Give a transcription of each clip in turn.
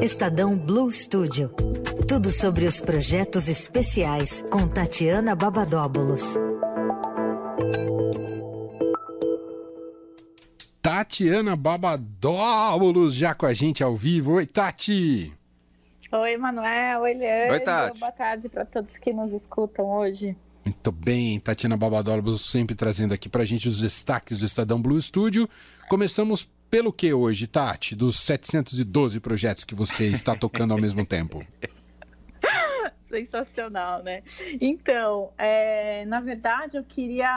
Estadão Blue Studio. Tudo sobre os projetos especiais com Tatiana Babadóbulos. Tatiana Babadóbulos já com a gente ao vivo. Oi, Tati! Oi, Manuel. Oi, Leandro. Oi, Tati. Boa tarde para todos que nos escutam hoje. Muito bem, Tatiana Babadóbulos sempre trazendo aqui pra gente os destaques do Estadão Blue Studio. Começamos pelo que hoje, Tati? Dos 712 projetos que você está tocando ao mesmo tempo. Sensacional, né? Então, é, na verdade, eu queria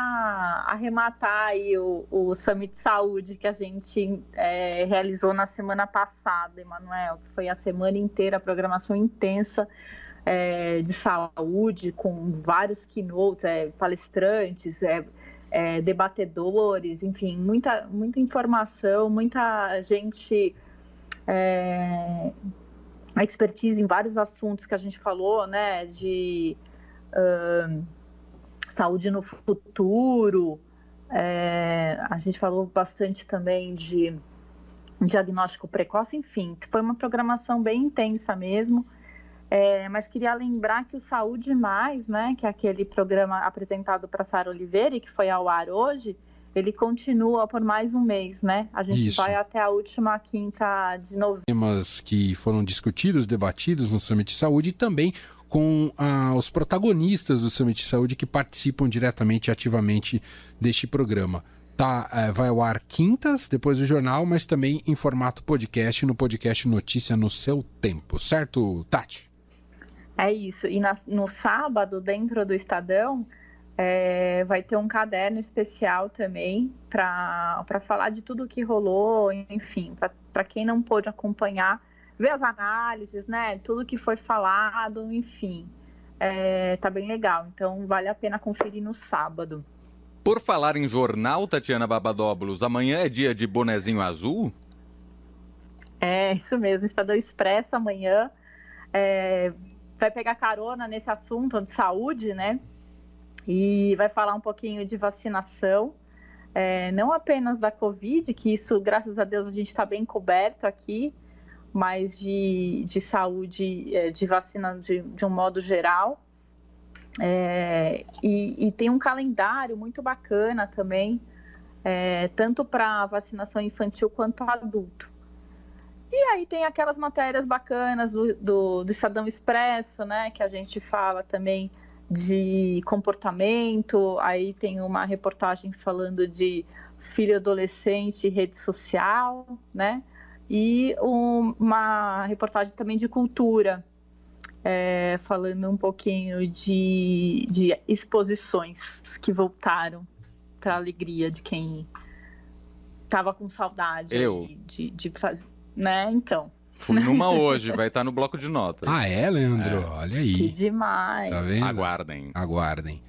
arrematar aí o, o Summit Saúde que a gente é, realizou na semana passada, Emanuel, que foi a semana inteira, a programação intensa é, de saúde, com vários keynotes, é, palestrantes, é, debatedores, enfim, muita, muita informação, muita gente é, expertise em vários assuntos que a gente falou, né, de uh, saúde no futuro, é, a gente falou bastante também de diagnóstico precoce, enfim, foi uma programação bem intensa mesmo. É, mas queria lembrar que o Saúde Mais, né, que é aquele programa apresentado para Sara Oliveira e que foi ao ar hoje, ele continua por mais um mês, né? A gente Isso. vai até a última quinta de novembro. Temas que foram discutidos, debatidos no Summit Saúde e também com ah, os protagonistas do Summit Saúde que participam diretamente e ativamente deste programa. Tá, eh, vai ao ar quintas, depois do jornal, mas também em formato podcast, no podcast Notícia no seu tempo, certo, Tati? É isso. E na- no sábado, dentro do Estadão, é, vai ter um caderno especial também para falar de tudo que rolou, enfim, para quem não pôde acompanhar, ver as análises, né? Tudo que foi falado, enfim. É, tá bem legal. Então vale a pena conferir no sábado. Por falar em jornal, Tatiana Babadóbulos, amanhã é dia de bonezinho azul? É, isso mesmo. Estadão Expresso amanhã é, vai pegar carona nesse assunto de saúde, né? E vai falar um pouquinho de vacinação, é, não apenas da Covid, que isso, graças a Deus, a gente está bem coberto aqui, mas de, de saúde, é, de vacina de, de um modo geral. É, e, e tem um calendário muito bacana também, é, tanto para vacinação infantil quanto adulto. E aí tem aquelas matérias bacanas do, do, do Estadão Expresso, né? Que a gente fala também de comportamento. Aí tem uma reportagem falando de filho adolescente e rede social, né? E um- uma reportagem também de cultura, é, falando um pouquinho de, de exposições que voltaram para alegria de quem estava com saudade Eu. de, de fazer. Né? Então, Fui numa hoje, vai estar no bloco de notas. Ah, é, Leandro? Olha que aí. demais. Tá vendo? Aguardem. Aguardem.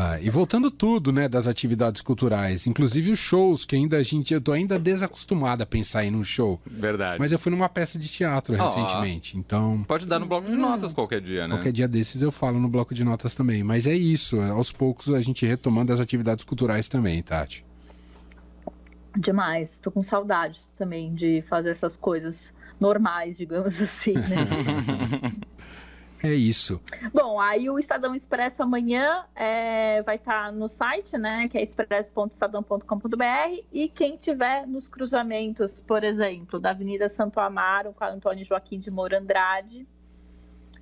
Ah, e voltando tudo, né, das atividades culturais, inclusive os shows, que ainda a gente, eu tô ainda desacostumado a pensar em um show. Verdade. Mas eu fui numa peça de teatro Ó. recentemente, então Pode dar no bloco de notas qualquer dia, né? qualquer dia desses eu falo no bloco de notas também. Mas é isso, aos poucos a gente retomando as atividades culturais também, Tati. Demais. Tô com saudade também de fazer essas coisas normais, digamos assim, né? É isso. Bom, aí o Estadão Expresso amanhã é, vai estar no site, né? Que é expresso.estadão.com.br e quem tiver nos cruzamentos, por exemplo, da Avenida Santo Amaro com a Antônio Joaquim de Moura Andrade,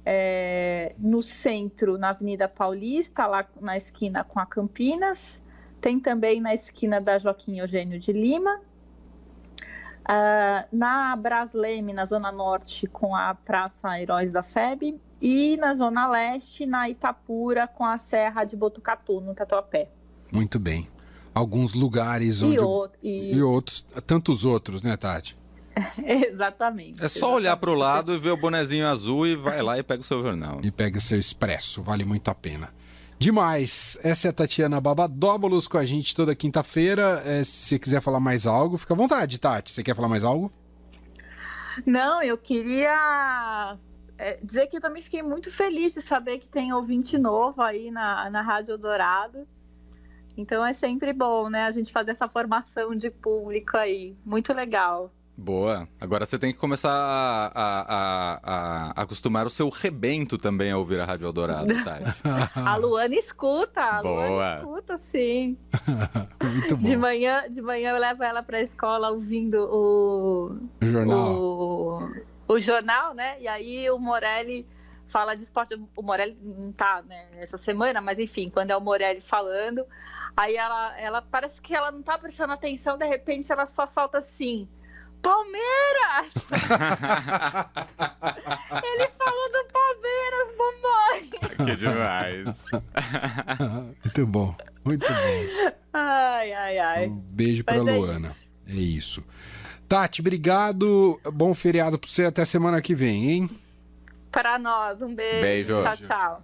é, no centro, na Avenida Paulista, lá na esquina com a Campinas, tem também na esquina da Joaquim Eugênio de Lima, ah, na Brasleme, na Zona Norte, com a Praça Heróis da FEB, e na Zona Leste, na Itapura, com a Serra de Botucatu, no Tatuapé. Muito bem. Alguns lugares onde. E, o- e- e outros, tantos outros, né, Tati? Exatamente. É só olhar pro lado e ver o bonezinho azul e vai lá e pega o seu jornal. E pega seu expresso, vale muito a pena. Demais. Essa é a Tatiana Babadóbulos com a gente toda quinta-feira. É, se você quiser falar mais algo, fica à vontade, Tati. Você quer falar mais algo? Não, eu queria é, dizer que eu também fiquei muito feliz de saber que tem ouvinte novo aí na, na Rádio Dourado. Então é sempre bom, né, a gente fazer essa formação de público aí. Muito legal. Boa. Agora você tem que começar a, a, a, a acostumar o seu rebento também a ouvir a Rádio Eldorado, Tati. a Luana escuta, a Boa. Luana escuta, sim. Muito bom. De manhã, de manhã eu levo ela para a escola ouvindo o, O jornal. o, o jornal, né? E aí o Morelli fala de esporte. O Morelli não tá né, essa semana, mas enfim, quando é o Morelli falando, aí ela, ela parece que ela não tá prestando atenção, de repente ela só solta assim. Palmeiras! Ele falou do Palmeiras, mamãe! que demais. Muito bom. Muito bom. Ai, ai, ai. Um beijo pra Mas é Luana. É isso. Tati, obrigado. Bom feriado pra você. Até semana que vem, hein? Para nós, um beijo. Beijo. Tchau, tchau.